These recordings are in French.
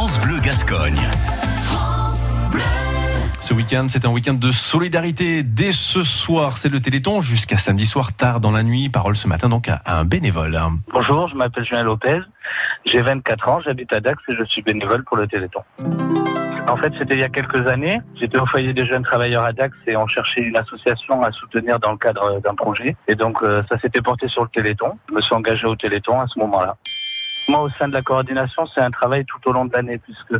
France Bleu Gascogne. Ce week-end, c'est un week-end de solidarité. Dès ce soir, c'est le Téléthon jusqu'à samedi soir, tard dans la nuit. Parole ce matin donc à un bénévole. Bonjour, je m'appelle Julien Lopez. J'ai 24 ans, j'habite à Dax et je suis bénévole pour le Téléthon. En fait, c'était il y a quelques années. J'étais au foyer des jeunes travailleurs à Dax et on cherchait une association à soutenir dans le cadre d'un projet. Et donc, euh, ça s'était porté sur le Téléthon. Je me suis engagé au Téléthon à ce moment-là. Moi, au sein de la coordination, c'est un travail tout au long de l'année puisque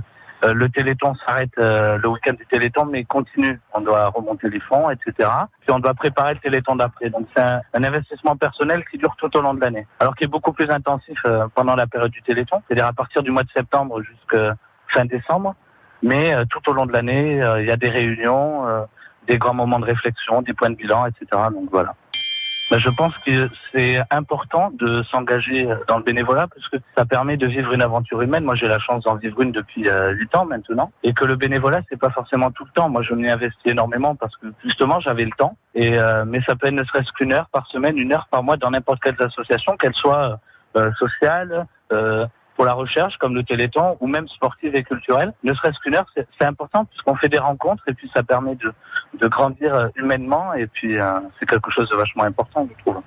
euh, le Téléthon s'arrête euh, le week-end du Téléthon, mais continue. On doit remonter les fonds, etc. Puis on doit préparer le Téléthon d'après. Donc c'est un, investissement personnel qui dure tout au long de l'année. Alors qui est beaucoup plus intensif euh, pendant la période du Téléthon, c'est-à-dire à partir du mois de septembre jusqu'à fin décembre. Mais tout au long de l'année, il y a des réunions, des grands moments de réflexion, des points de bilan, etc. Donc voilà. Ben, je pense que c'est important de s'engager dans le bénévolat parce que ça permet de vivre une aventure humaine. Moi, j'ai la chance d'en vivre une depuis huit ans maintenant, et que le bénévolat, c'est pas forcément tout le temps. Moi, je m'y investis énormément parce que justement, j'avais le temps. Et euh, mais ça peut être ne serait-ce qu'une heure par semaine, une heure par mois dans n'importe quelle association, qu'elle soit euh, sociale. Euh, pour la recherche, comme le Téléthon, ou même sportive et culturelle. Ne serait-ce qu'une heure, c'est important puisqu'on fait des rencontres et puis ça permet de, de grandir humainement et puis euh, c'est quelque chose de vachement important, je trouve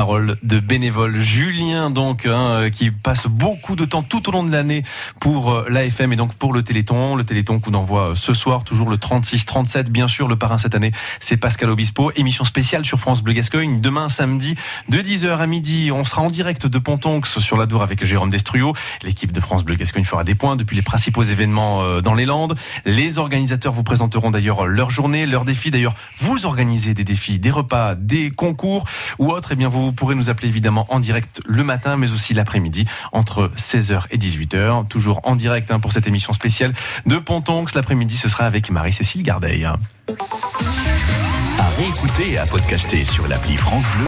parole de bénévole Julien donc hein, qui passe beaucoup de temps tout au long de l'année pour euh, l'AFM et donc pour le Téléthon. Le Téléthon coup d'envoi euh, ce soir, toujours le 36-37 bien sûr. Le parrain cette année c'est Pascal Obispo. Émission spéciale sur France Bleu Gascogne demain samedi de 10h à midi. On sera en direct de Pontonx sur la Dour avec Jérôme Destruo. L'équipe de France Bleu Gascogne fera des points depuis les principaux événements euh, dans les Landes. Les organisateurs vous présenteront d'ailleurs leur journée, leurs défis. D'ailleurs, vous organisez des défis, des repas, des concours ou autres. Eh bien vous vous pourrez nous appeler évidemment en direct le matin, mais aussi l'après-midi, entre 16h et 18h. Toujours en direct hein, pour cette émission spéciale de Pontonx. L'après-midi, ce sera avec Marie-Cécile Gardeil. À réécouter et à podcaster sur l'appli France Bleu.